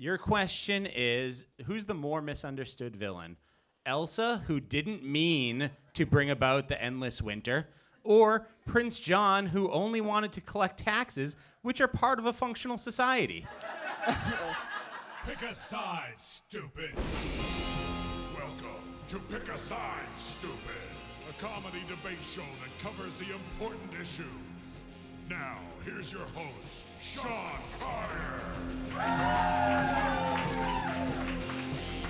Your question is who's the more misunderstood villain? Elsa, who didn't mean to bring about the endless winter, or Prince John, who only wanted to collect taxes, which are part of a functional society? Pick a side, stupid. Welcome to Pick a Side, Stupid, a comedy debate show that covers the important issues. Now, here's your host, Sean Carter.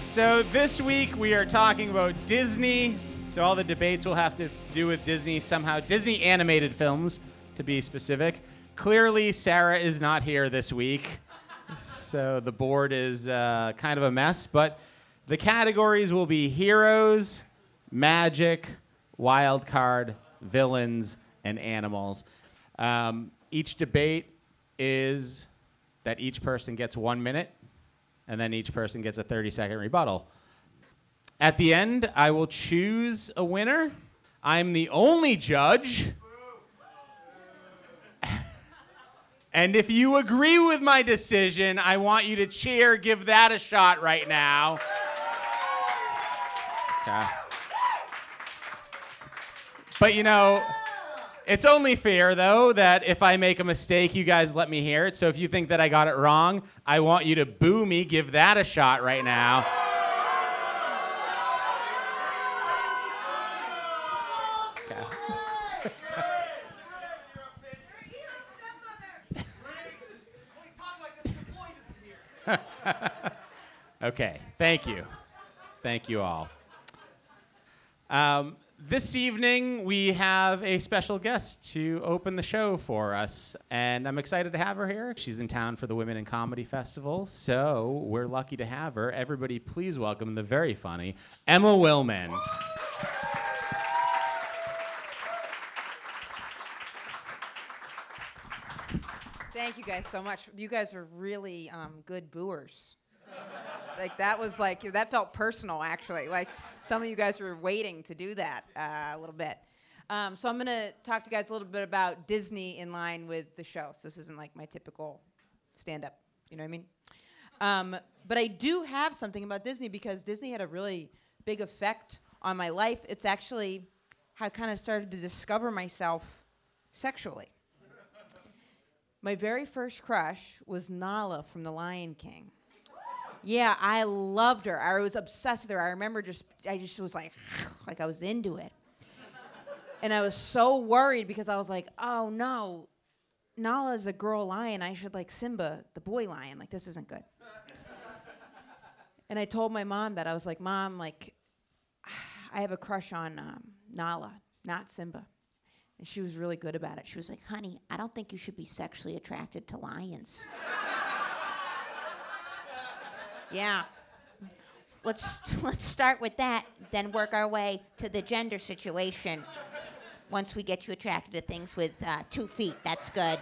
So this week we are talking about Disney. So all the debates will have to do with Disney somehow. Disney animated films, to be specific. Clearly, Sarah is not here this week. So the board is uh, kind of a mess. But the categories will be heroes, magic, wild card, villains, and animals. Um, each debate is that each person gets one minute and then each person gets a 30 second rebuttal. At the end, I will choose a winner. I'm the only judge. and if you agree with my decision, I want you to cheer. Give that a shot right now. Okay. But you know, it's only fair, though, that if I make a mistake, you guys let me hear it. So if you think that I got it wrong, I want you to boo me. Give that a shot right now. Okay, thank you. Thank you all. Um, this evening, we have a special guest to open the show for us, and I'm excited to have her here. She's in town for the Women in Comedy Festival, so we're lucky to have her. Everybody, please welcome the very funny Emma Willman. Thank you guys so much. You guys are really um, good booers. Like that was like that felt personal actually. Like some of you guys were waiting to do that uh, a little bit. Um, so I'm gonna talk to you guys a little bit about Disney in line with the show. So this isn't like my typical stand-up. You know what I mean? Um, but I do have something about Disney because Disney had a really big effect on my life. It's actually how I kind of started to discover myself sexually. My very first crush was Nala from The Lion King. Yeah, I loved her. I was obsessed with her. I remember just, I just was like, like I was into it. And I was so worried because I was like, oh no, Nala's a girl lion. I should like Simba, the boy lion. Like, this isn't good. and I told my mom that. I was like, Mom, like, I have a crush on um, Nala, not Simba. And she was really good about it. She was like, honey, I don't think you should be sexually attracted to lions. yeah. Let's, let's start with that, then work our way to the gender situation. Once we get you attracted to things with uh, two feet, that's good.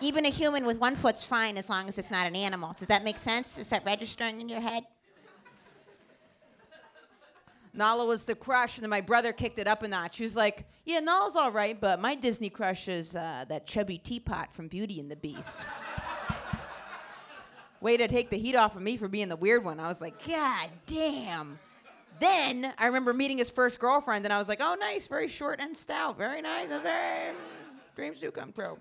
Even a human with one foot's fine as long as it's not an animal. Does that make sense? Is that registering in your head? Nala was the crush, and then my brother kicked it up a notch. He was like, "Yeah, Nala's all right, but my Disney crush is uh, that chubby teapot from Beauty and the Beast." Way to take the heat off of me for being the weird one. I was like, "God damn." Then I remember meeting his first girlfriend, and I was like, "Oh, nice, very short and stout, very nice, very dreams do come true."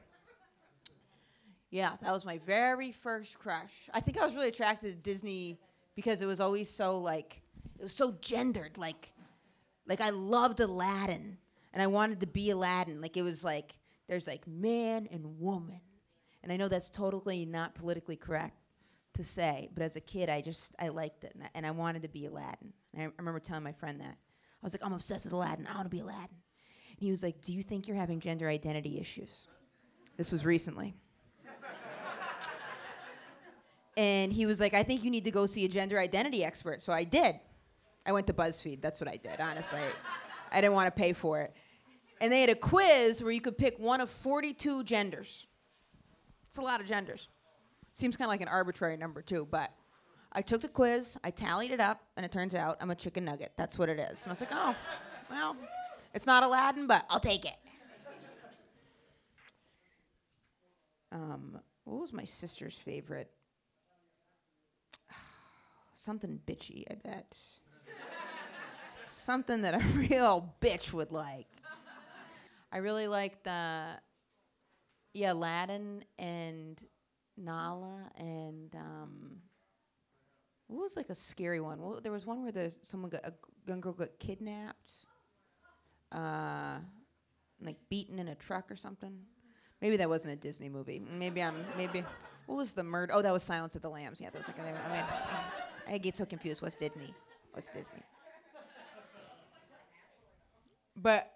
Yeah, that was my very first crush. I think I was really attracted to Disney because it was always so like it was so gendered like like i loved aladdin and i wanted to be aladdin like it was like there's like man and woman and i know that's totally not politically correct to say but as a kid i just i liked it and i, and I wanted to be aladdin I, I remember telling my friend that i was like i'm obsessed with aladdin i want to be aladdin and he was like do you think you're having gender identity issues this was recently and he was like i think you need to go see a gender identity expert so i did I went to BuzzFeed. That's what I did, honestly. I didn't want to pay for it. And they had a quiz where you could pick one of 42 genders. It's a lot of genders. Seems kind of like an arbitrary number, too, but I took the quiz, I tallied it up, and it turns out I'm a chicken nugget. That's what it is. And I was like, oh, well, it's not Aladdin, but I'll take it. Um, what was my sister's favorite? something bitchy, I bet. something that a real bitch would like. I really liked the, yeah, Aladdin and Nala and um, what was like a scary one? Well, there was one where the someone got a young girl got kidnapped, uh, like beaten in a truck or something. Maybe that wasn't a Disney movie. Maybe I'm maybe. What was the murder? Oh, that was Silence of the Lambs. Yeah, that was like. I mean, I get so confused. What's Disney? What's Disney? But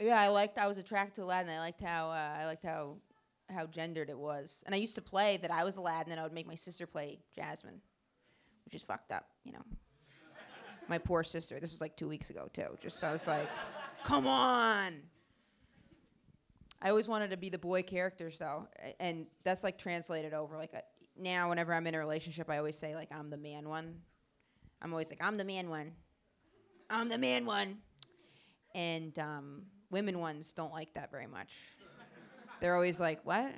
yeah, I liked. I was attracted to Aladdin. I liked how uh, I liked how how gendered it was. And I used to play that I was Aladdin, and then I would make my sister play Jasmine, which is fucked up, you know. my poor sister. This was like two weeks ago too. Just so I was like, come on. I always wanted to be the boy characters though, and that's like translated over. Like a, now, whenever I'm in a relationship, I always say like I'm the man one. I'm always like I'm the man one. I'm the man one. And um, women ones don't like that very much. They're always like, "What?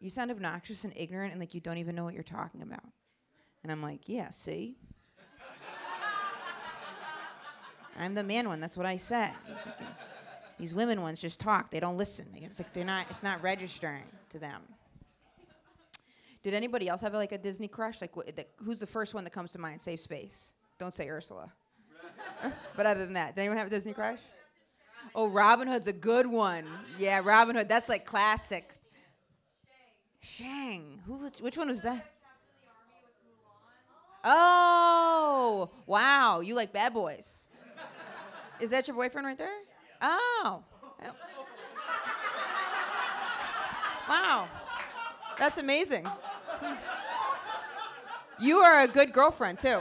You sound obnoxious and ignorant, and like you don't even know what you're talking about." And I'm like, "Yeah, see." I'm the man one. That's what I said. These women ones just talk. They don't listen. It's like they're not. It's not registering to them. Did anybody else have like a Disney crush? Like, wh- the, who's the first one that comes to mind? Safe space. Don't say Ursula. but other than that, did anyone have a Disney crush? Oh, Robin Hood's a good one. Yeah, Robin Hood. That's like classic. Shang. Who? Was, which one was that? Oh, wow. You like Bad Boys? Is that your boyfriend right there? Oh. Wow. That's amazing. You are a good girlfriend, too.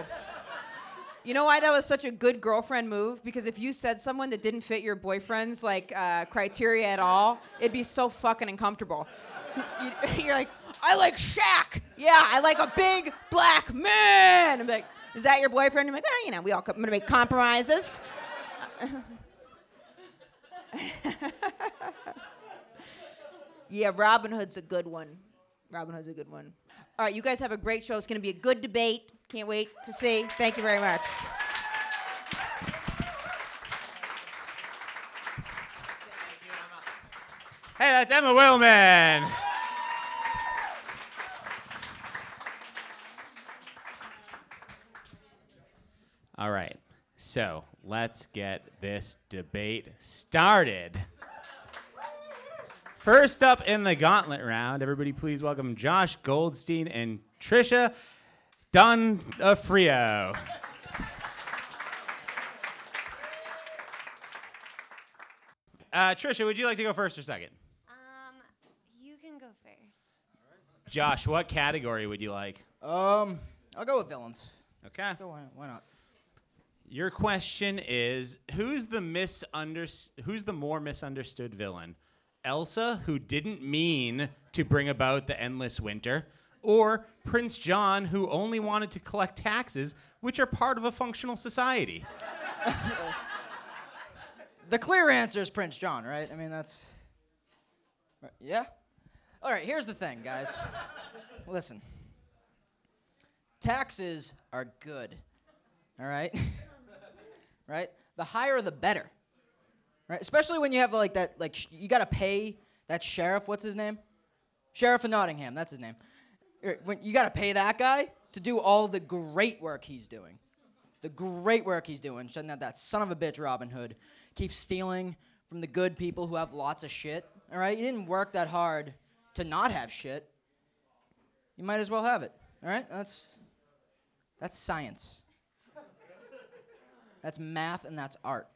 You know why that was such a good girlfriend move? Because if you said someone that didn't fit your boyfriend's like uh, criteria at all, it'd be so fucking uncomfortable. You- You're like, I like Shaq. Yeah, I like a big black man. I'm like, is that your boyfriend? I'm like, well, you know, we all I'm gonna make compromises. yeah, Robin Hood's a good one. Robin Hood's a good one. All right, you guys have a great show. It's to be a good debate. Can't wait to see. Thank you very much. Hey, that's Emma Willman. All right, so let's get this debate started. First up in the gauntlet round, everybody please welcome Josh Goldstein and Trisha Donofrio. Uh, Trisha, would you like to go first or second? Um, you can go first. Josh, what category would you like? Um, I'll go with villains. Okay. Go why, why not? Your question is who's the misunderst- who's the more misunderstood villain? Elsa, who didn't mean to bring about the endless winter, or Prince John, who only wanted to collect taxes, which are part of a functional society? The clear answer is Prince John, right? I mean, that's. Yeah? All right, here's the thing, guys. Listen. Taxes are good. All right? right? The higher the better. Right? Especially when you have like that like sh- you got to pay that sheriff, what's his name? Sheriff of Nottingham, that's his name. You got to pay that guy to do all the great work he's doing. The great work he's doing, out that son of a bitch Robin Hood. Keeps stealing from the good people who have lots of shit. All right? You didn't work that hard to not have shit. You might as well have it. All right? That's that's science. That's math and that's art.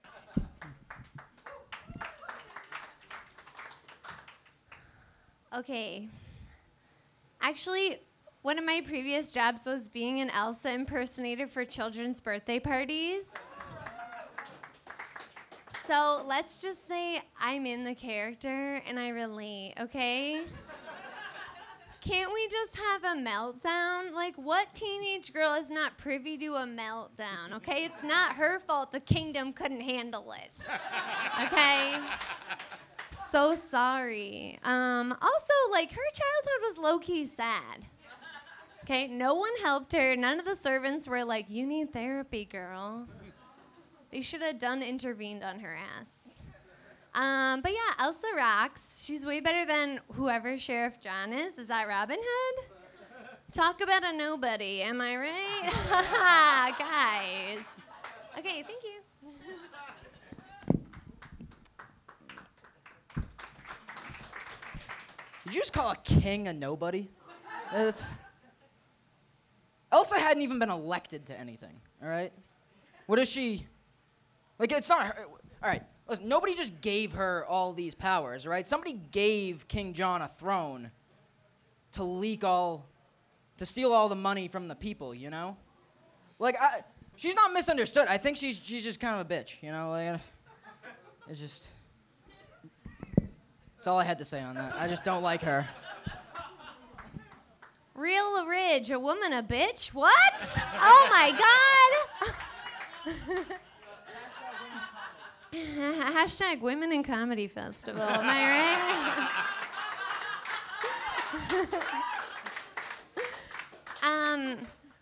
Okay. Actually, one of my previous jobs was being an Elsa impersonator for children's birthday parties. So let's just say I'm in the character and I relate, okay? Can't we just have a meltdown? Like, what teenage girl is not privy to a meltdown, okay? It's not her fault the kingdom couldn't handle it, okay? So sorry. Um, also, like her childhood was low key sad. Okay, no one helped her. None of the servants were like, "You need therapy, girl." They should have done intervened on her ass. Um, but yeah, Elsa rocks. She's way better than whoever Sheriff John is. Is that Robin Hood? Talk about a nobody, am I right? Guys. Okay, thank you. Did you just call a king a nobody? That's... Elsa hadn't even been elected to anything, all right? What is she? Like, it's not her. All right, listen, nobody just gave her all these powers, right? Somebody gave King John a throne to leak all, to steal all the money from the people, you know? Like, I, she's not misunderstood. I think she's, she's just kind of a bitch, you know? Like, it's just. That's all I had to say on that. I just don't like her. Real Ridge, a woman a bitch? What? Oh my god! Hashtag Women in Comedy Festival, am I right? um,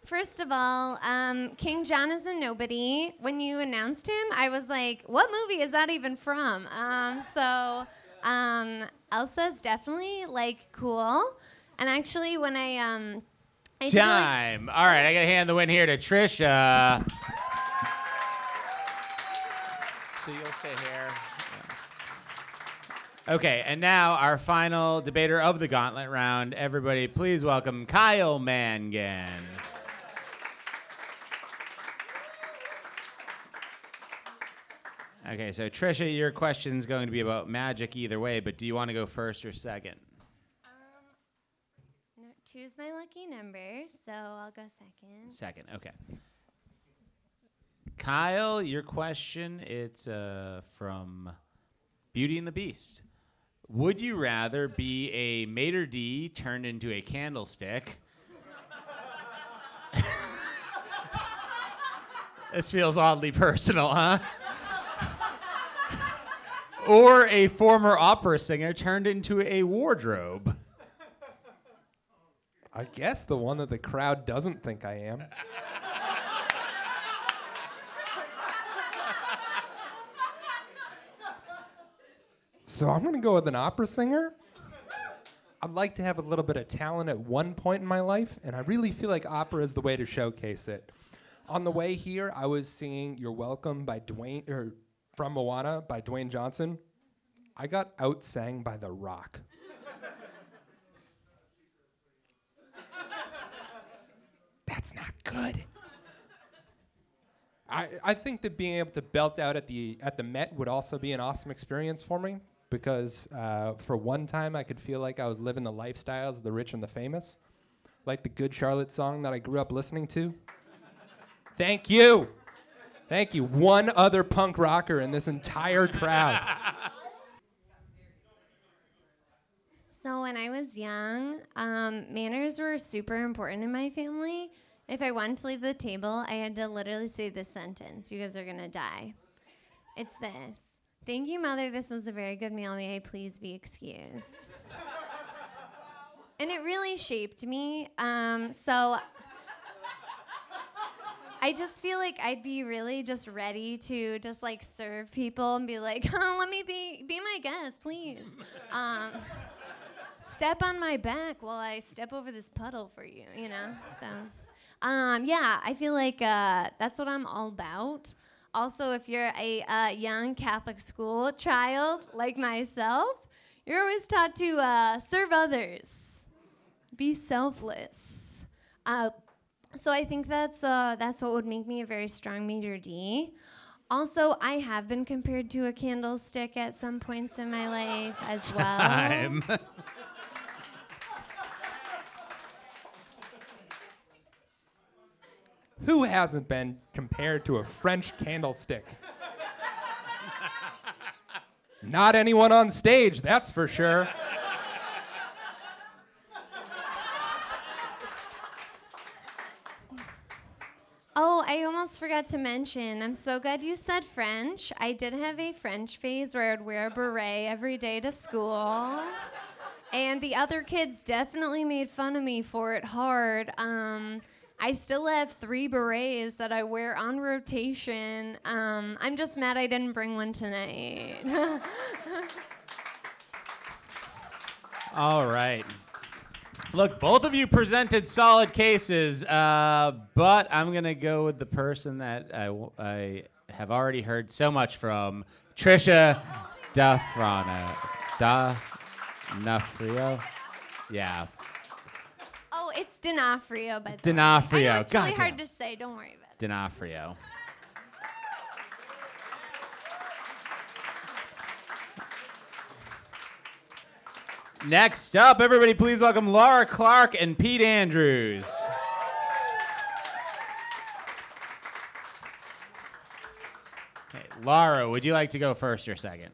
first of all, um, King John is a nobody. When you announced him, I was like, what movie is that even from? Um, so, um, Elsa's definitely like cool. And actually, when I um, I did, like- Time. All right, I gotta hand the win here to Trisha. So you'll sit here. Okay, and now our final debater of the gauntlet round. Everybody, please welcome Kyle Mangan. Okay, so Trisha, your question's going to be about magic either way, but do you want to go first or second? No, choose my lucky number, so I'll go second. Second, okay. Kyle, your question it's uh, from Beauty and the Beast. Would you rather be a maitre d turned into a candlestick? this feels oddly personal, huh? Or a former opera singer turned into a wardrobe? I guess the one that the crowd doesn't think I am. so I'm going to go with an opera singer. I'd like to have a little bit of talent at one point in my life, and I really feel like opera is the way to showcase it. On the way here, I was singing "You're Welcome" by Dwayne, or from Moana by Dwayne Johnson. I got outsang by The Rock. That's not good. I, I think that being able to belt out at the at the Met would also be an awesome experience for me because uh, for one time I could feel like I was living the lifestyles of the rich and the famous, like the Good Charlotte song that I grew up listening to. Thank you, thank you. One other punk rocker in this entire crowd. So when I was young, um, manners were super important in my family. If I wanted to leave the table, I had to literally say this sentence: "You guys are gonna die." It's this. Thank you, mother. This was a very good meal. May I please be excused? and it really shaped me. Um, so I just feel like I'd be really just ready to just like serve people and be like, oh, let me be be my guest, please. Um, step on my back while I step over this puddle for you, you know? So, um, yeah, I feel like uh, that's what I'm all about. Also, if you're a uh, young Catholic school child like myself, you're always taught to uh, serve others, be selfless. Uh, so I think that's uh, that's what would make me a very strong maitre d. Also, I have been compared to a candlestick at some points in my life as well. Time. Who hasn't been compared to a French candlestick? Not anyone on stage, that's for sure. Oh, I almost forgot to mention. I'm so glad you said French. I did have a French phase where I'd wear a beret every day to school. and the other kids definitely made fun of me for it hard. Um, I still have three berets that I wear on rotation. Um, I'm just mad I didn't bring one tonight. All right. Look, both of you presented solid cases, uh, but I'm going to go with the person that I, w- I have already heard so much from Trisha Dafrano. Da Nafrio? Yeah. oh, it's D'Onofrio, by the way. I D'Onofrio. know it's really Goddamn. hard to say. Don't worry about it. D'Onofrio. Next up, everybody, please welcome Laura Clark and Pete Andrews. Okay, Laura, would you like to go first or second?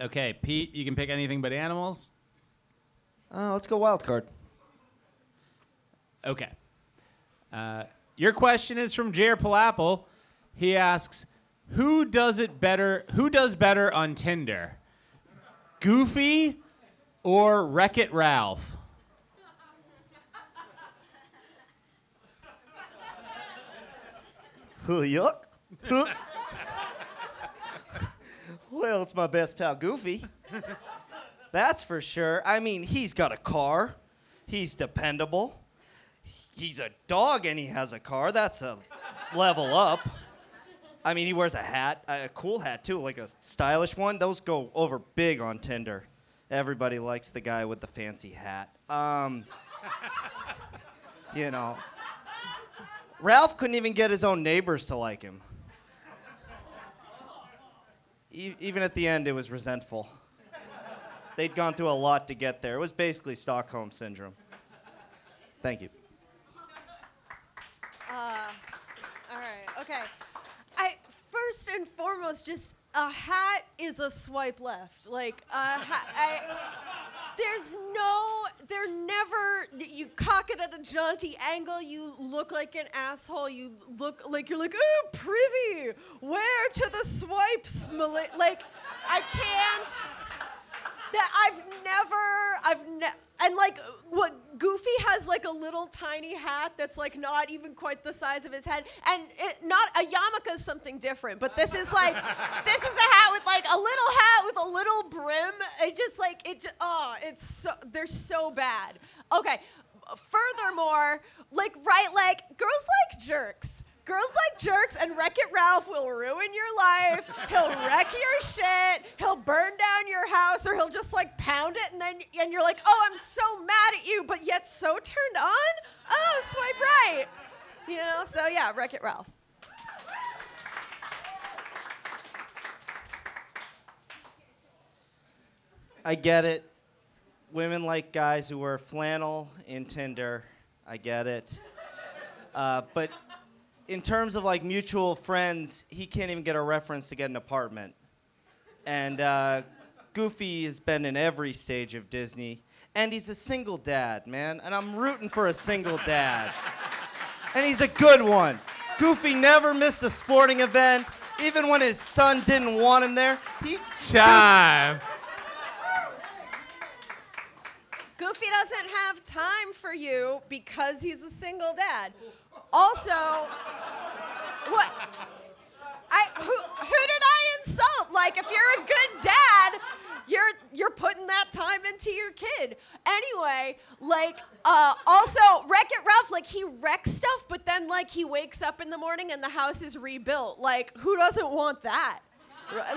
Okay, Pete, you can pick anything but animals. Uh, let's go wild card. Okay. Uh, your question is from Jair Palapple. He asks, "Who does it better? Who does better on Tinder, Goofy or Wreck It Ralph?" Yuck. well, it's my best pal, Goofy. That's for sure. I mean, he's got a car. He's dependable. He's a dog and he has a car. That's a level up. I mean, he wears a hat, a cool hat too, like a stylish one. Those go over big on Tinder. Everybody likes the guy with the fancy hat. Um, you know, Ralph couldn't even get his own neighbors to like him. E- even at the end, it was resentful. They'd gone through a lot to get there. It was basically Stockholm syndrome. Thank you. All right. Okay. I first and foremost, just a hat is a swipe left. Like a hat. I, there's no. They're never. You cock it at a jaunty angle. You look like an asshole. You look like you're like, oh, pretty. Where to the swipes? Mali-" Like, I can't that I've never, I've ne- and like what Goofy has like a little tiny hat that's like not even quite the size of his head, and it, not a yarmulke is something different, but this is like, this is a hat with like a little hat with a little brim. It just like it, just, oh, it's so they're so bad. Okay, furthermore, like right, like girls like jerks. Girls like jerks and Wreck It Ralph will ruin your life. He'll wreck your shit. He'll burn down your house, or he'll just like pound it, and then and you're like, oh, I'm so mad at you, but yet so turned on. Oh, swipe right. You know. So yeah, Wreck It Ralph. I get it. Women like guys who wear flannel in Tinder. I get it. Uh, but in terms of like mutual friends, he can't even get a reference to get an apartment. And uh, Goofy has been in every stage of Disney. And he's a single dad, man. And I'm rooting for a single dad. And he's a good one. Goofy never missed a sporting event. Even when his son didn't want him there, he Time. Goofy doesn't have time for you because he's a single dad. Also, what? I who who did I insult? Like, if you're a good dad, you're you're putting that time into your kid. Anyway, like, uh, also Wreck It Ralph, like he wrecks stuff, but then like he wakes up in the morning and the house is rebuilt. Like, who doesn't want that?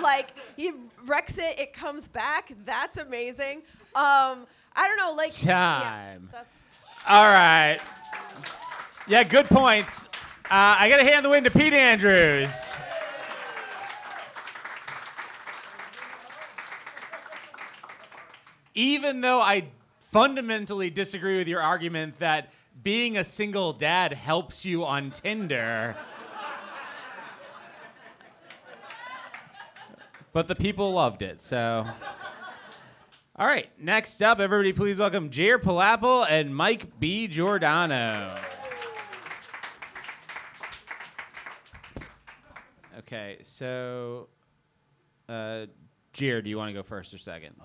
Like he wrecks it, it comes back. That's amazing. Um, I don't know, like yeah, Time. that's All right. Yeah, good points. Uh, I got to hand the win to Pete Andrews. Even though I fundamentally disagree with your argument that being a single dad helps you on Tinder. but the people loved it, so. All right, next up, everybody, please welcome Jair Palapple and Mike B. Giordano. Okay, so, uh, Jair, do you want to go first or second?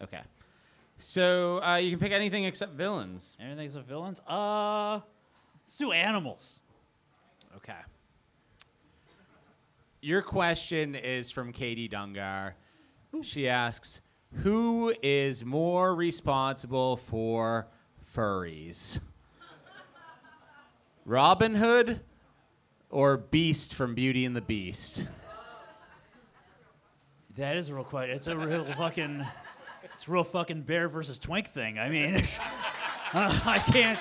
I'll go first. Okay. So uh, you can pick anything except villains. Anything except villains? Uh, let's do animals. Okay. Your question is from Katie Dungar. She asks, "Who is more responsible for furries? Robin Hood or Beast from Beauty and the Beast?" That is a real question. It's a real fucking, it's a real fucking bear versus twink thing. I mean, I can't.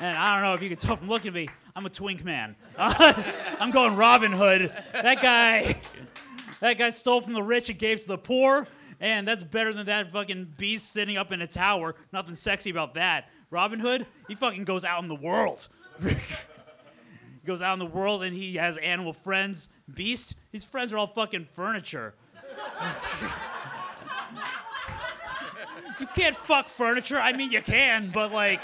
And I don't know if you can tell from looking at me, I'm a twink man. I'm going Robin Hood. That guy, that guy stole from the rich and gave to the poor, and that's better than that fucking beast sitting up in a tower. Nothing sexy about that. Robin Hood, he fucking goes out in the world. He goes out in the world and he has animal friends. Beast, his friends are all fucking furniture. You can't fuck furniture. I mean, you can, but like,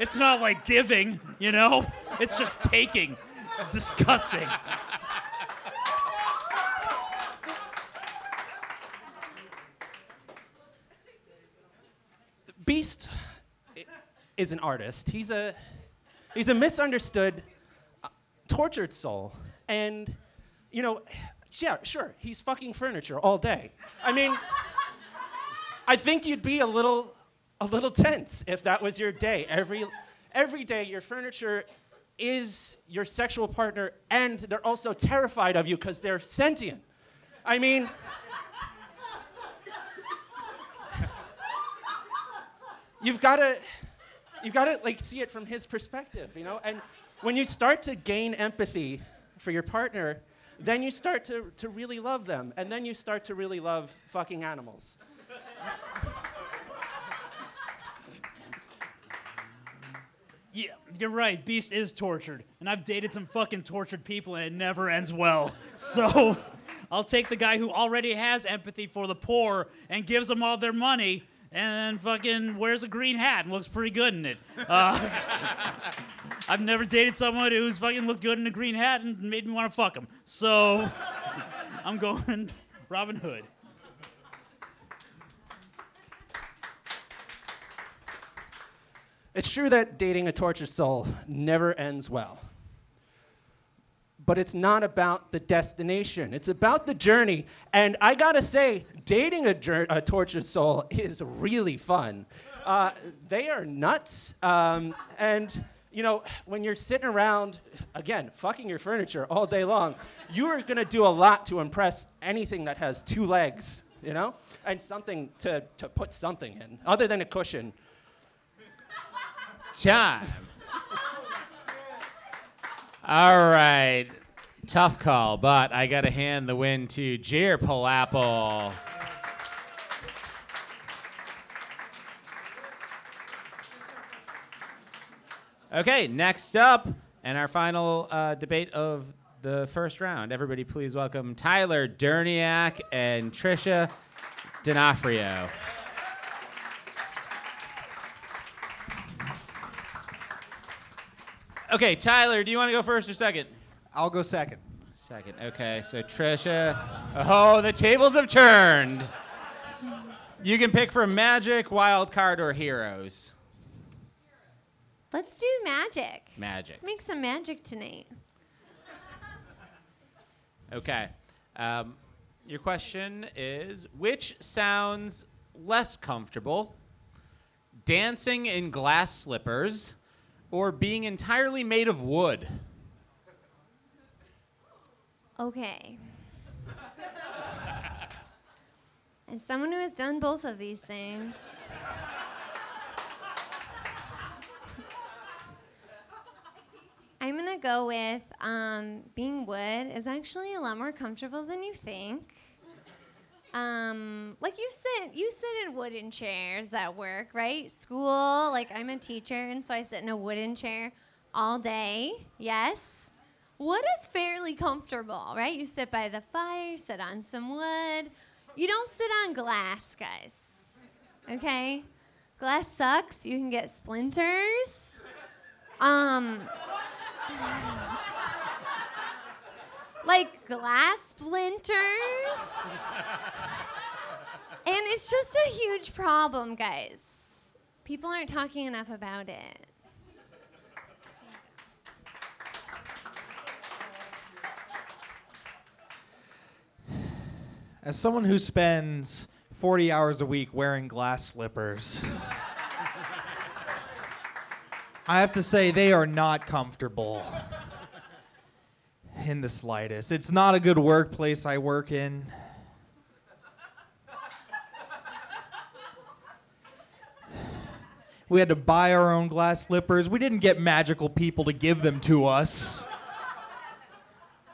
it's not like giving, you know? It's just taking. It's disgusting. Beast is an artist. He's a he's a misunderstood, uh, tortured soul, and you know, yeah, sure, he's fucking furniture all day. I mean, I think you'd be a little a little tense if that was your day. Every every day, your furniture is your sexual partner, and they're also terrified of you because they're sentient. I mean. you've got to you've got to like see it from his perspective you know and when you start to gain empathy for your partner then you start to, to really love them and then you start to really love fucking animals Yeah, you're right. Beast is tortured. And I've dated some fucking tortured people and it never ends well. So I'll take the guy who already has empathy for the poor and gives them all their money and then fucking wears a green hat and looks pretty good in it. Uh, I've never dated someone who's fucking looked good in a green hat and made me want to fuck him. So I'm going Robin Hood. It's true that dating a tortured soul never ends well but it's not about the destination. It's about the journey. And I gotta say, dating a, jour- a tortured soul is really fun. Uh, they are nuts. Um, and, you know, when you're sitting around, again, fucking your furniture all day long, you are gonna do a lot to impress anything that has two legs, you know? And something to, to put something in, other than a cushion. Time. All right. Tough call, but I got to hand the win to Jer Palapple. Okay, next up, and our final uh, debate of the first round. Everybody, please welcome Tyler Derniak and Trisha D'Onofrio. Okay, Tyler, do you want to go first or second? I'll go second. Second. Okay, so Trisha. Oh, the tables have turned. You can pick from Magic, Wild Card, or Heroes. Let's do magic. Magic. Let's make some magic tonight. Okay. Um, your question is which sounds less comfortable? Dancing in glass slippers or being entirely made of wood? Okay. As someone who has done both of these things, I'm gonna go with um, being wood is actually a lot more comfortable than you think. Um, like you sit, you sit in wooden chairs at work, right? School, like I'm a teacher, and so I sit in a wooden chair all day. Yes. Wood is fairly comfortable, right? You sit by the fire, sit on some wood. You don't sit on glass, guys. Okay? Glass sucks. You can get splinters. Um, like glass splinters. And it's just a huge problem, guys. People aren't talking enough about it. As someone who spends 40 hours a week wearing glass slippers, I have to say they are not comfortable in the slightest. It's not a good workplace I work in. We had to buy our own glass slippers. We didn't get magical people to give them to us.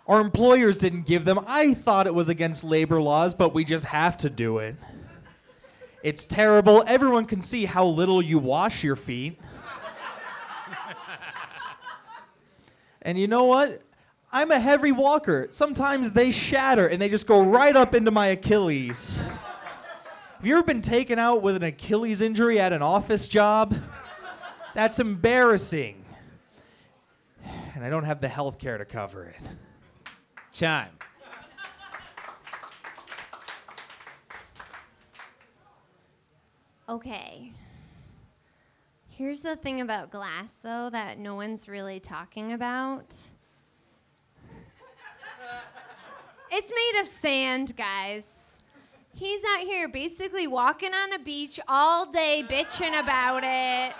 Our employers didn't give them. I thought it was against labor laws, but we just have to do it. It's terrible. Everyone can see how little you wash your feet. and you know what? I'm a heavy walker. Sometimes they shatter and they just go right up into my Achilles. Have you ever been taken out with an Achilles injury at an office job? That's embarrassing. And I don't have the health care to cover it. Time. Okay. Here's the thing about glass, though, that no one's really talking about. It's made of sand, guys. He's out here basically walking on a beach all day bitching about it.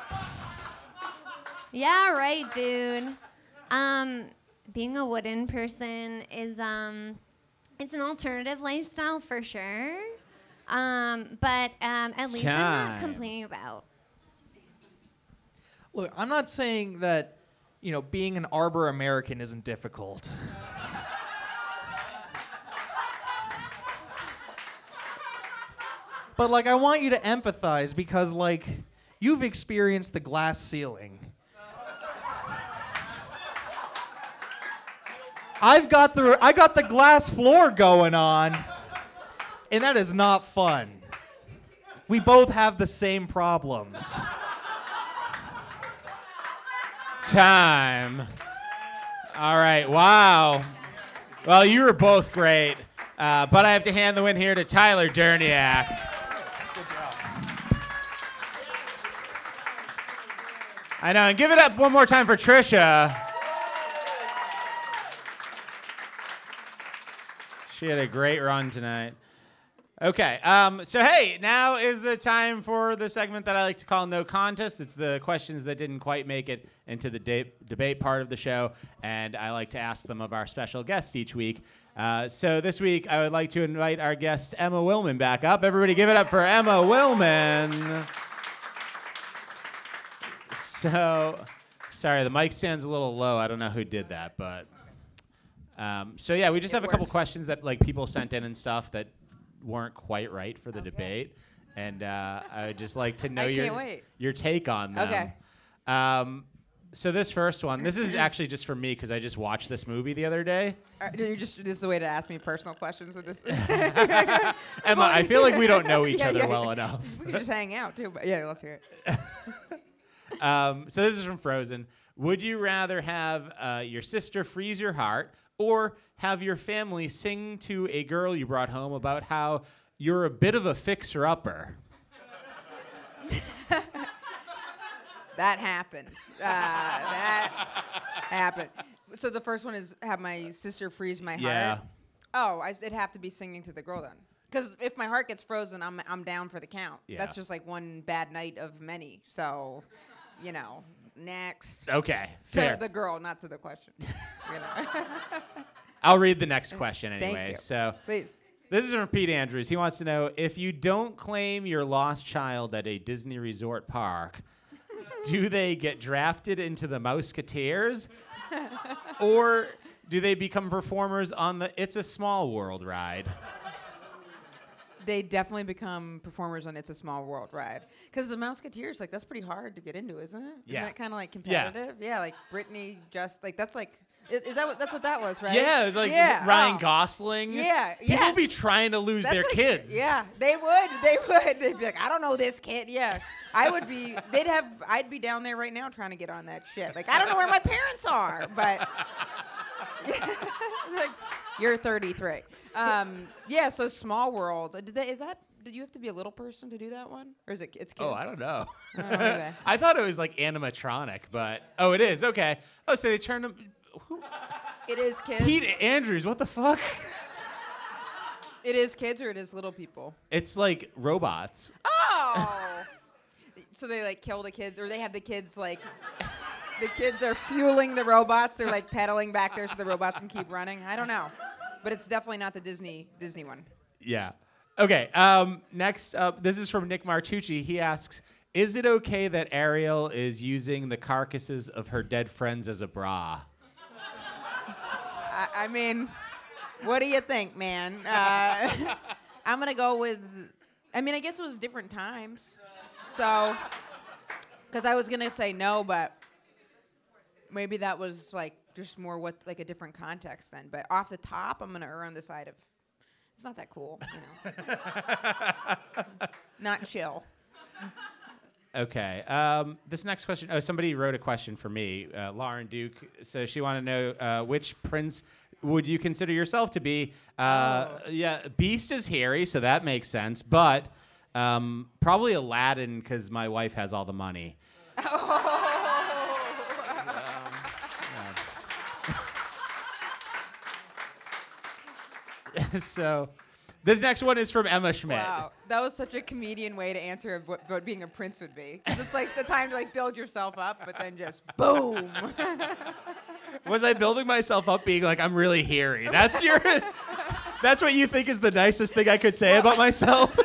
yeah, right, dude. Um, being a wooden person is um, it's an alternative lifestyle for sure. Um, but um, at least I'm not Time. complaining about. Look, I'm not saying that, you know, being an Arbor American isn't difficult. but like I want you to empathize because like you've experienced the glass ceiling. I've got the I got the glass floor going on. And that is not fun. We both have the same problems. Time. All right. Wow. Well, you were both great. Uh, but I have to hand the win here to Tyler Derniak. I know. And give it up one more time for Trisha. She had a great run tonight. Okay. Um, so, hey, now is the time for the segment that I like to call No Contest. It's the questions that didn't quite make it into the de- debate part of the show. And I like to ask them of our special guest each week. Uh, so, this week, I would like to invite our guest, Emma Willman, back up. Everybody give it up for Emma Willman. So, sorry, the mic stand's a little low. I don't know who did that, but. Um, so yeah, we just have a couple questions that like people sent in and stuff that weren't quite right for the debate, and uh, I would just like to know I your can't wait. your take on them. Okay. Um, so this first one, this is actually just for me because I just watched this movie the other day. Uh, you just this is a way to ask me personal questions with this. Emma, I feel like we don't know each Yeah, other yeah. well enough. We just hang out too. But yeah, let's hear it. Um, so this is from Frozen. Would you rather have uh, your sister freeze your heart or have your family sing to a girl you brought home about how you're a bit of a fixer-upper? That happened. Uh, that happened. So the first one is have my sister freeze my heart. Yeah. Oh, I, it'd have to be singing to the girl then. Because if my heart gets frozen, I'm I'm down for the count. Yeah. That's just like one bad night of many. So, you know, next. Okay, To fair. the girl, not to the question. I'll read the next question Thank anyway. you. So Please. this is from Pete Andrews. He wants to know if you don't claim your lost child at a Disney resort park, do they get drafted into the Mouseketeers, or do they become performers on the It's a Small World ride? They definitely become performers on It's a Small World ride. Because the Mouseketeers, like, that's pretty hard to get into, isn't it? Yeah. Isn't that kind of like competitive? Yeah. like Britney just, like, that's like, is that what, that's what that was, right? Yeah, it was like yeah. Ryan oh. Gosling. Yeah, People yes. be trying to lose That's their like- kids. Yeah, they would. They would. They'd be like, I don't know this kid. Yeah, I would be. They'd have. I'd be down there right now trying to get on that shit. Like I don't know where my parents are, but like you're 33. Um, yeah. So small world. Did they, is that did you have to be a little person to do that one, or is it it's kids? Oh, I don't know. Oh, okay. I thought it was like animatronic, but oh, it is. Okay. Oh, so they turned them. Who? It is kids. Pete Andrews. What the fuck? It is kids or it is little people. It's like robots. Oh. so they like kill the kids, or they have the kids like. The kids are fueling the robots. They're like pedaling back there so the robots can keep running. I don't know, but it's definitely not the Disney Disney one. Yeah. Okay. Um, next up, this is from Nick Martucci. He asks, "Is it okay that Ariel is using the carcasses of her dead friends as a bra?" I, I mean, what do you think, man? Uh, I'm gonna go with. I mean, I guess it was different times, so. Because I was gonna say no, but maybe that was like just more what like a different context then. But off the top, I'm gonna err on the side of it's not that cool, you know. not chill. Okay. Um, this next question. Oh, somebody wrote a question for me, uh, Lauren Duke. So she wanted to know uh, which prince would you consider yourself to be? Uh, Yeah, Beast is hairy, so that makes sense. But um, probably Aladdin because my wife has all the money. so this next one is from Emma Schmidt. Wow, that was such a comedian way to answer what, what being a prince would be. it's like the time to like build yourself up, but then just boom. Was I building myself up being like I'm really hairy? That's your That's what you think is the nicest thing I could say about myself?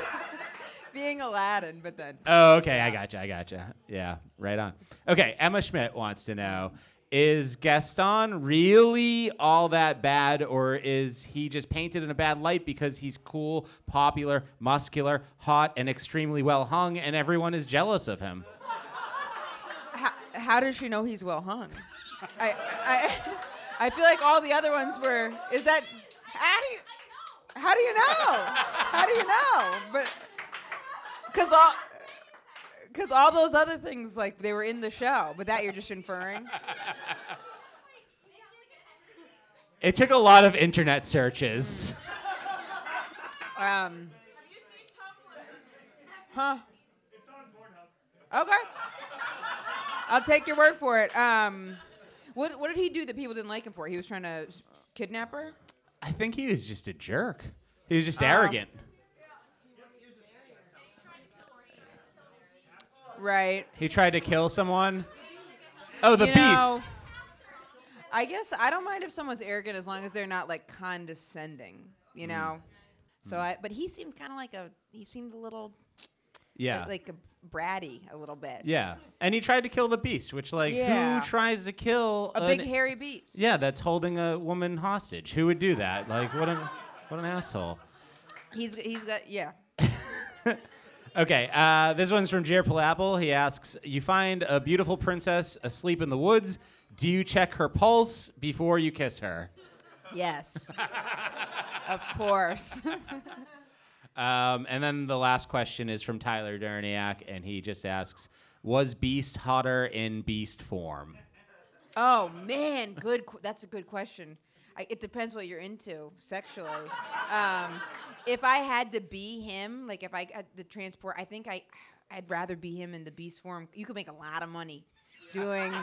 being Aladdin, but then Oh, okay, I gotcha, I gotcha. Yeah, right on. Okay, Emma Schmidt wants to know Is Gaston really all that bad, or is he just painted in a bad light because he's cool, popular, muscular, hot, and extremely well hung, and everyone is jealous of him? how, how does she know he's well hung? I, I, I feel like all the other ones were. Is that how do you how do you know? How do you know? But because all because all those other things like they were in the show, but that you're just inferring. It took a lot of internet searches. Um, huh? Okay. I'll take your word for it. Um, what what did he do that people didn't like him for? He was trying to s- kidnap her. I think he was just a jerk. He was just Oh. arrogant. Right. He tried to kill someone. Oh, the you beast. know, I guess I don't mind if someone's arrogant as long as they're not like condescending. You Mm. know. So I, but he seemed kind of like a. He seemed a little. Yeah. Like a bratty a little bit. Yeah, and he tried to kill the beast, which like Yeah. who tries to kill A an- big hairy beast. Yeah, that's holding a woman hostage. Who would do that? Like what an what an asshole. He's he's got yeah. Okay, uh, this one's from Jer Palapple. He asks, "You find a beautiful princess asleep in the woods. Do you check her pulse before you kiss her?" Yes. of course. Um, and then the last question is from Tyler Durniak, and he just asks, "Was Beast hotter in Beast form?" Oh man, good. Qu- that's a good question. I, it depends what you're into sexually. Um, if I had to be him, like if I had the transport, I think I, I'd rather be him in the beast form. You could make a lot of money doing,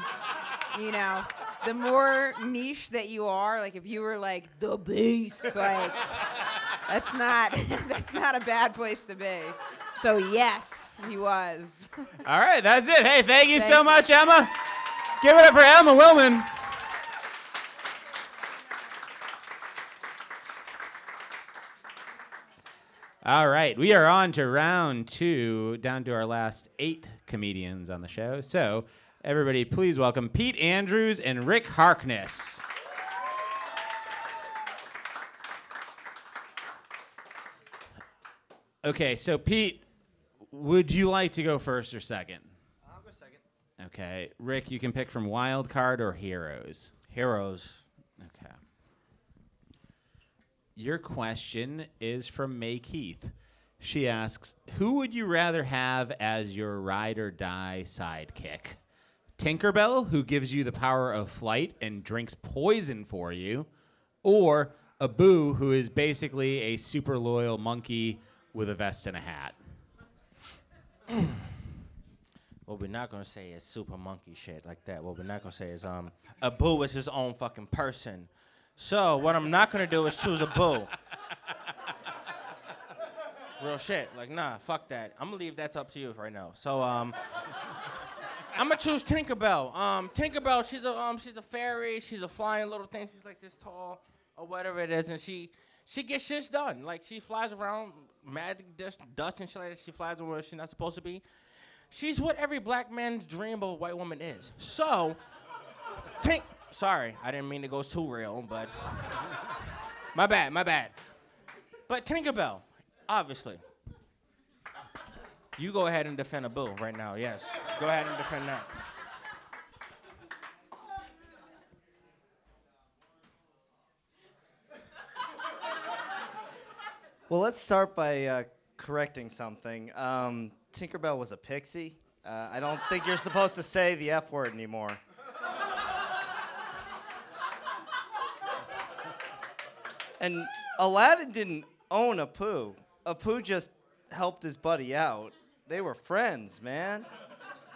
you know, the more niche that you are. Like if you were like the beast, like that's not that's not a bad place to be. So yes, he was. All right, that's it. Hey, thank you Thank so much, Emma. Give it up for Emma Willman. All right, we are on to round two, down to our last eight comedians on the show. So, everybody, please welcome Pete Andrews and Rick Harkness. Okay, so Pete, would you like to go first or second? I'll go second. Okay, Rick, you can pick from Wild Card or Heroes. Heroes. Okay. Your question is from May Keith. She asks, "Who would you rather have as your ride or die sidekick? Tinkerbell, who gives you the power of flight and drinks poison for you, or Abu, who is basically a super loyal monkey with a vest and a hat. What we're not gonna say is super monkey shit like that. What we're not gonna say is um Abu is his own fucking person. So what I'm not gonna do is choose Abu. Real shit. Like nah, fuck that. I'm gonna leave that up to you right now. So um I'm gonna choose Tinkerbell. Um Tinkerbell, she's a um she's a fairy, she's a flying little thing, she's like this tall or whatever it is, and she she gets shit done. Like she flies around magic dust, dust and shit like that. She flies where she's not supposed to be. She's what every black man's dream of a white woman is. So, Tink. Sorry, I didn't mean to go too real, but my bad, my bad. But Tinkerbell, obviously. You go ahead and defend Abu right now. Yes, go ahead and defend that. Well, let's start by uh, correcting something. Um, Tinkerbell was a pixie. Uh, I don't think you're supposed to say the F word anymore. And Aladdin didn't own Abu. Abu just helped his buddy out. They were friends, man.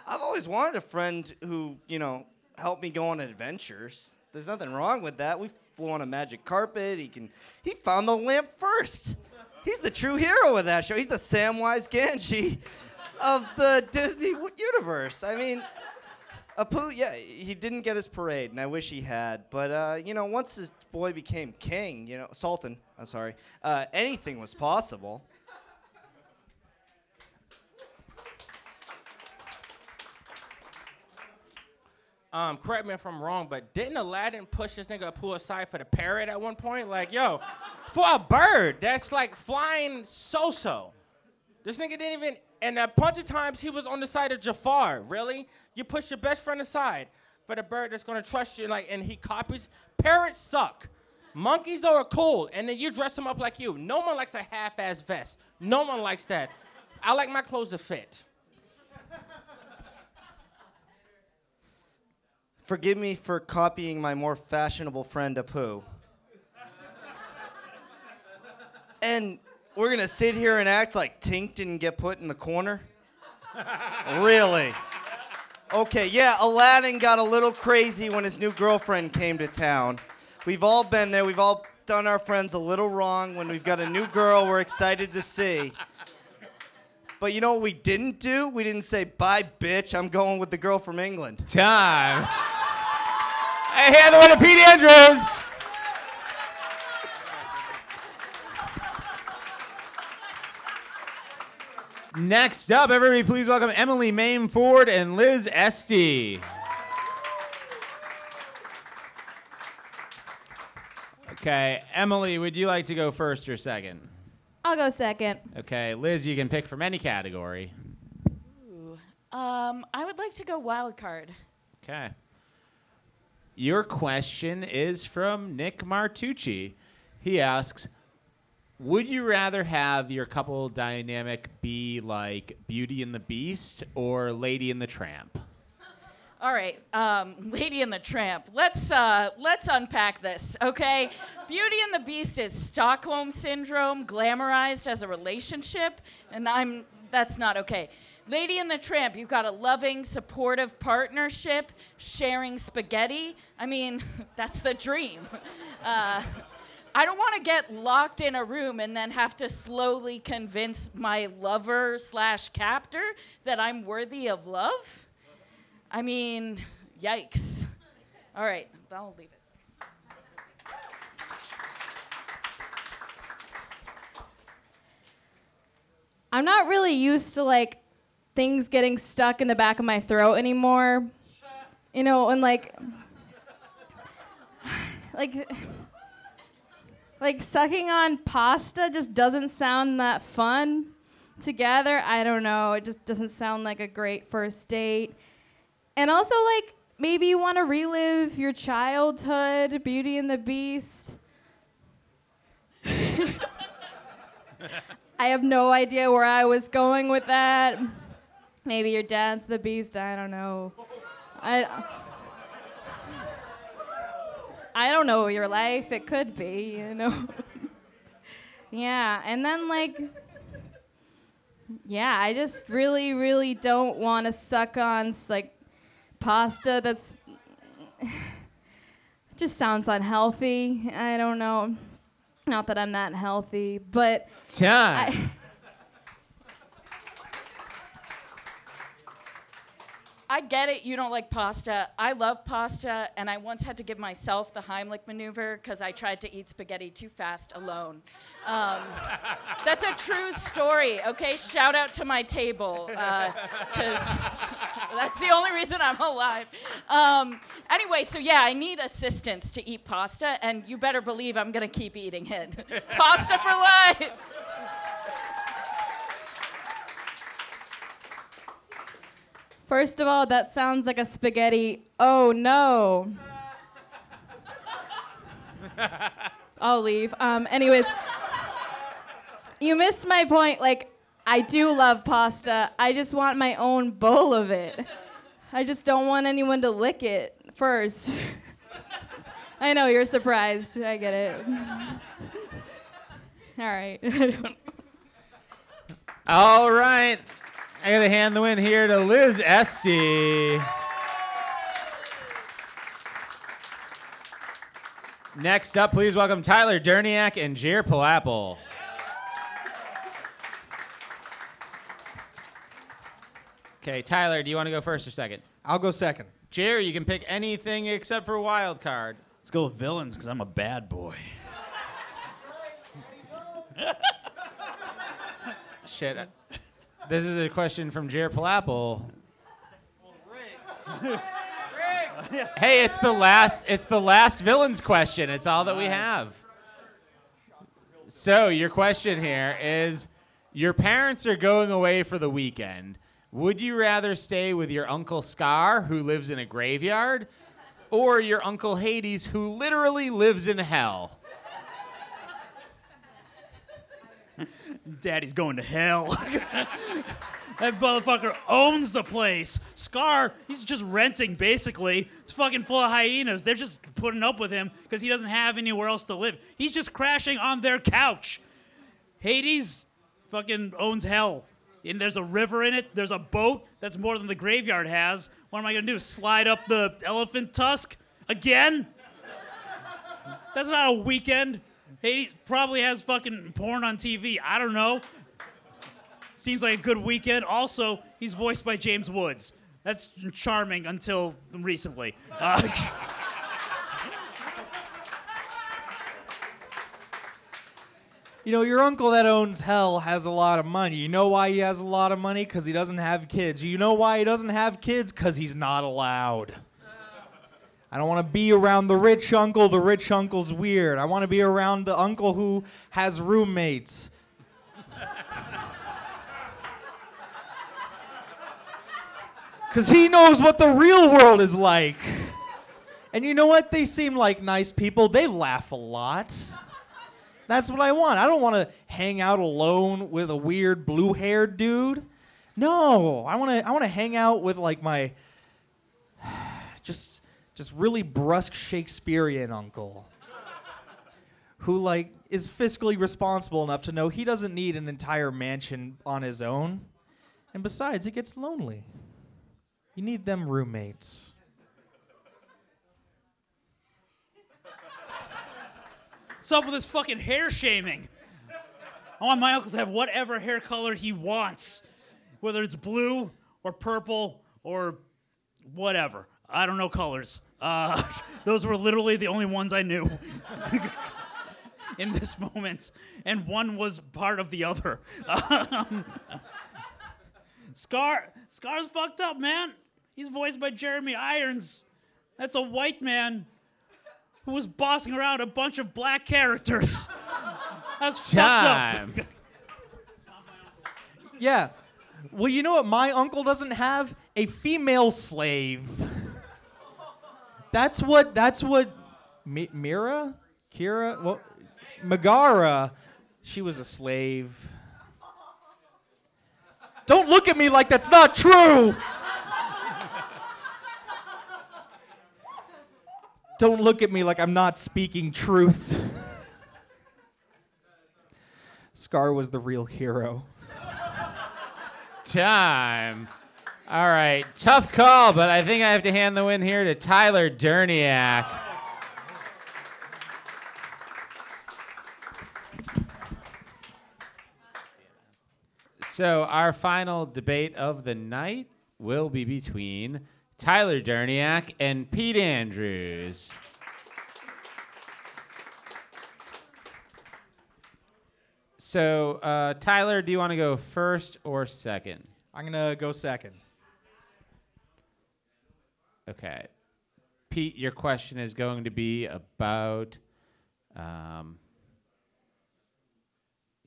I've always wanted a friend who, you know, helped me go on adventures. There's nothing wrong with that. We flew on a magic carpet. He can he found the lamp first. He's the true hero of that show. He's the Samwise Gamgee of the Disney universe. I mean, Abu, yeah, he didn't get his parade, and I wish he had. But uh, you know, once his boy became king, you know, Sultan. I'm sorry. Uh, anything was possible. Um, correct me if I'm wrong, but didn't Aladdin push this nigga Abu aside for the parrot at one point? Like, yo, for a bird that's like flying so-so. This nigga didn't even. And a bunch of times he was on the side of Jafar. Really? You push your best friend aside for the bird that's gonna trust you, like, and he copies. Parrots suck. Monkeys are cool, and then you dress them up like you. No one likes a half-ass vest. No one likes that. I like my clothes to fit. Forgive me for copying my more fashionable friend Abu. and we're gonna sit here and act like Tink didn't get put in the corner? really? Okay, yeah, Aladdin got a little crazy when his new girlfriend came to town. We've all been there. We've all done our friends a little wrong when we've got a new girl we're excited to see. But you know what we didn't do? We didn't say, bye, bitch, I'm going with the girl from England. Time. Hey, here the winner, Pete Andrews. Next up, everybody, please welcome Emily Mame Ford and Liz Esty. Okay, Emily, would you like to go first or second? I'll go second. Okay, Liz, you can pick from any category. Ooh, Um, I would like to go wild card. Okay. Your question is from Nick Martucci. He asks, would you rather have your couple dynamic be like Beauty and the Beast or Lady and the Tramp? All right, um, Lady and the Tramp. Let's uh, let's unpack this, okay? Beauty and the Beast is Stockholm syndrome glamorized as a relationship, and I'm that's not okay. Lady and the Tramp, you've got a loving, supportive partnership, sharing spaghetti. I mean, that's the dream. Uh, I don't want to get locked in a room and then have to slowly convince my lover slash captor that I'm worthy of love. I mean, yikes. All right, I'll leave it. I'm not really used to like things getting stuck in the back of my throat anymore. You know, and like like like sucking on pasta just doesn't sound that fun together. I don't know. It just doesn't sound like a great first date. And also like maybe you want to relive your childhood, Beauty and the Beast. I have no idea where I was going with that. Maybe your dad's the beast. I don't know. I. I don't know your life. It could be, you know. yeah, and then like, yeah, I just really, really don't want to suck on like pasta that's just sounds unhealthy. I don't know. Not that I'm that healthy, but Time. I, I get it. You don't like pasta. I love pasta, and I once had to give myself the Heimlich maneuver because I tried to eat spaghetti too fast alone. Um, that's a true story. Okay, shout out to my table because that's the only reason I'm alive. Um, anyway, so yeah, I need assistance to eat pasta, and you better believe I'm gonna keep eating it. pasta for life. First of all, that sounds like a spaghetti. Oh no. I'll leave. Um, anyways, you missed my point. Like, I do love pasta. I just want my own bowl of it. I just don't want anyone to lick it first. I know you're surprised. I get it. All right. All right. I got to hand the win here to Liz Esty. Next up, please welcome Tyler Derniak and Jer Palapple. Okay, Tyler, do you want to go first or second? I'll go second. Jer, you can pick anything except for wild card. Let's go with villains because I'm a bad boy. Shit. uh, This is a question from Jer Palapple. hey, it's the last it's the last villains question. It's all that we have. So, your question here is your parents are going away for the weekend. Would you rather stay with your uncle Scar who lives in a graveyard or your uncle Hades who literally lives in hell? Daddy's going to hell. that motherfucker owns the place. Scar, he's just renting basically. It's fucking full of hyenas. They're just putting up with him because he doesn't have anywhere else to live. He's just crashing on their couch. Hades fucking owns hell. And there's a river in it. There's a boat that's more than the graveyard has. What am I gonna do? Slide up the elephant tusk again? That's not a weekend. Hades probably has fucking porn on TV. I don't know. Seems like a good weekend. Also, he's voiced by James Woods. That's charming until recently. Uh, You know, your uncle that owns hell has a lot of money. You know why he has a lot of money? Because he doesn't have kids. You know why he doesn't have kids? Because he's not allowed. I don't want to be around the rich uncle. The rich uncle's weird. I want to be around the uncle who has roommates. Because he knows what the real world is like. And you know what? They seem like nice people. They laugh a lot. That's what I want. I don't want to hang out alone with a weird blue-haired dude. No, I want to I want to hang out with like my just just really brusque Shakespearean uncle who like is fiscally responsible enough to know he doesn't need an entire mansion on his own. And besides, it gets lonely. You need them roommates. What's up with this fucking hair shaming? I want my uncle to have whatever hair color he wants, whether it's blue or purple or whatever. I don't know colors. Uh, those were literally the only ones I knew in this moment, and one was part of the other. Um, Scar, Scar's fucked up, man. He's voiced by Jeremy Irons. That's a white man who was bossing around a bunch of black characters. That's fucked up. Yeah. Well, you know what my uncle doesn't have? A female slave. That's what that's what Mi- Mira? Kira? Well, Megara, she was a slave. Don't look at me like that's not true. Don't look at me like I'm not speaking truth. Scar was the real hero. time. All right, tough call, but I think I have to hand the win here to Tyler Derniak. So our final debate of the night will be between Tyler Derniak and Pete Andrews. So, uh, Tyler, do you want to go first or second? I'm gonna go second. Okay. Pete, your question is going to be about um,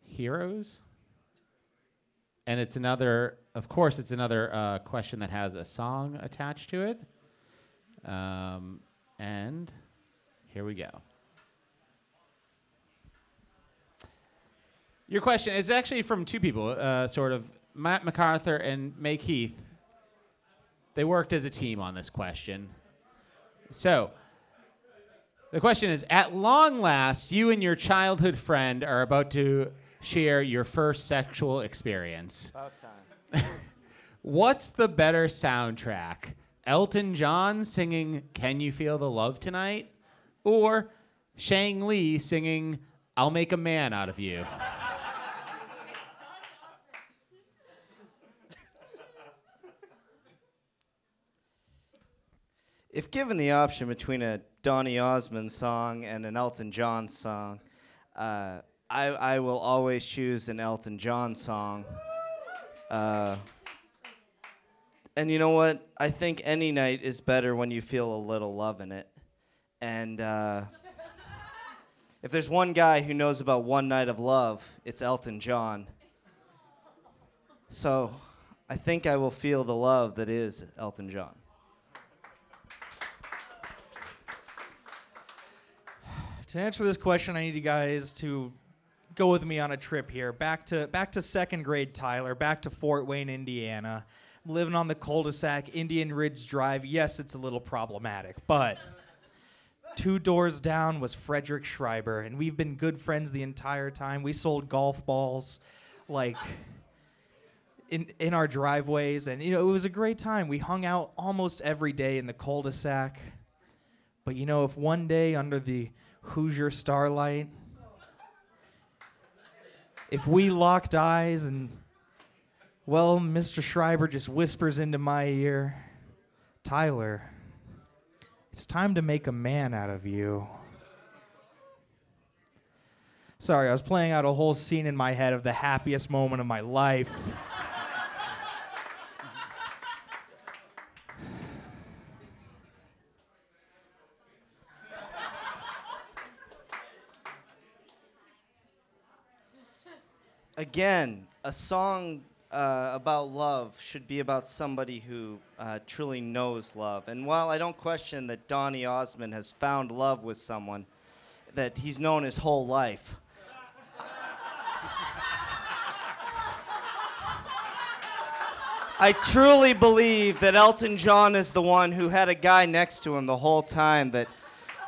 heroes. And it's another, of course, it's another uh, question that has a song attached to it. Um, and here we go. Your question is actually from two people, uh, sort of Matt MacArthur and May Keith. They worked as a team on this question. So, the question is At long last, you and your childhood friend are about to share your first sexual experience. About time. What's the better soundtrack? Elton John singing Can You Feel the Love Tonight? Or Shang Li singing I'll Make a Man Out of You? If given the option between a Donny Osmond song and an Elton John song, uh, I, I will always choose an Elton John song. Uh, and you know what? I think any night is better when you feel a little love in it. And uh, if there's one guy who knows about one night of love, it's Elton John. So I think I will feel the love that is Elton John. To answer this question, I need you guys to go with me on a trip here. Back to back to second grade Tyler, back to Fort Wayne, Indiana. I'm living on the cul-de-sac, Indian Ridge Drive. Yes, it's a little problematic, but two doors down was Frederick Schreiber, and we've been good friends the entire time. We sold golf balls like in in our driveways and you know, it was a great time. We hung out almost every day in the cul-de-sac. But you know, if one day under the Hoosier starlight, if we locked eyes and, well, Mr. Schreiber just whispers into my ear, Tyler, it's time to make a man out of you. Sorry, I was playing out a whole scene in my head of the happiest moment of my life. Again, a song uh, about love should be about somebody who uh, truly knows love. And while I don't question that Donny Osmond has found love with someone that he's known his whole life, I truly believe that Elton John is the one who had a guy next to him the whole time that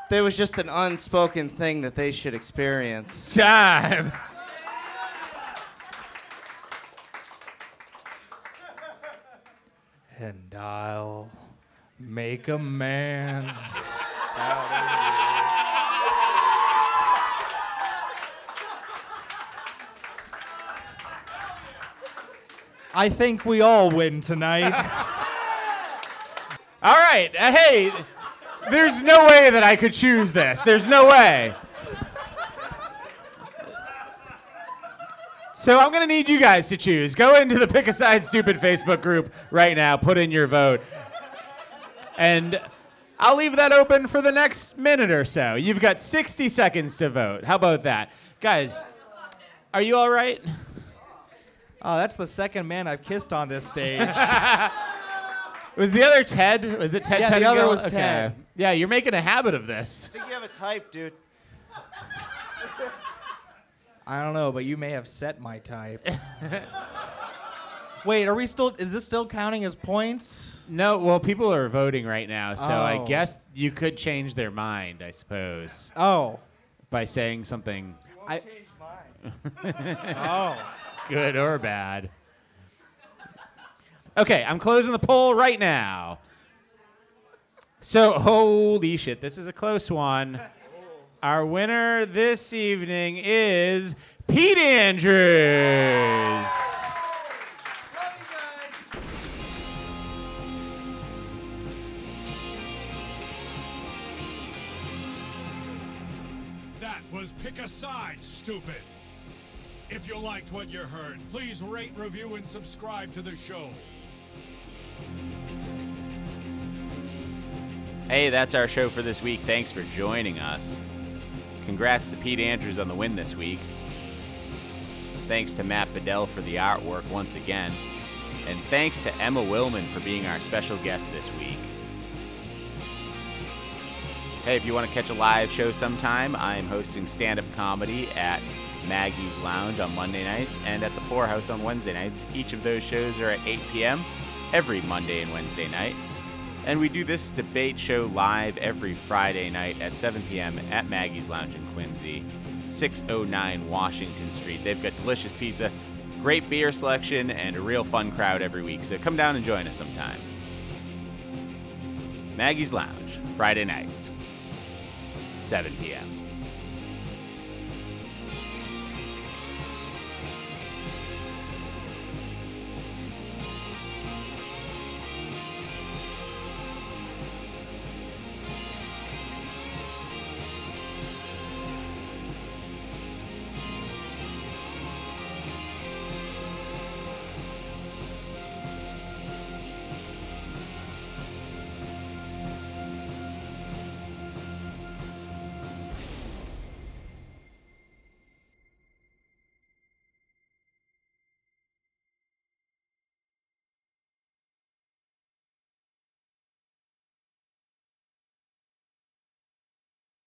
there was just an unspoken thing that they should experience. Time. And I'll make a man I think we all win tonight. All right. uh, hey, there's no way that I could choose this. There's no way. So I'm going to need you guys to choose. Go into the Pick a Side Stupid Facebook group right now. Put in your vote. And I'll leave that open for the next minute or so. You've got 60 seconds to vote. How about that? Guys, are you all right? Oh, that's the second man I've kissed on this stage. Was the other Ted? Was it Ted? Yeah, the other was Okay. Ted. Yeah, you're making a habit of this. I think you have a type, dude. I don't know, but you may have set my type. Wait, are we still? Is this still counting as points? No, well, people are voting right now, so I Oh. guess you could change their mind, I suppose. Oh. By saying something I. oh. good or bad. Okay, I'm closing the poll right now. So, holy shit, this is a close one. Our winner this evening is Pete Andrews. That was Pick a Side, stupid. If you liked what you heard, please rate, review, and subscribe to the show. Hey, that's our show for this week. Thanks for joining us. Congrats to Pete Andrews on the win this week. Thanks to Matt Bedell for the artwork once again. And thanks to Emma Willman for being our special guest this week. Hey, if you want to catch a live show sometime, I'm hosting stand up comedy at Maggie's Lounge on Monday nights and at the Poorhouse on Wednesday nights. Each of those shows are at 8 p.m. every Monday and Wednesday night. And we do this debate show live every Friday night at 7 p.m. at Maggie's Lounge in Quincy, 609 Washington Street. They've got delicious pizza, great beer selection, and a real fun crowd every week, so come down and join us sometime. Maggie's Lounge, Friday nights, 7 p.m.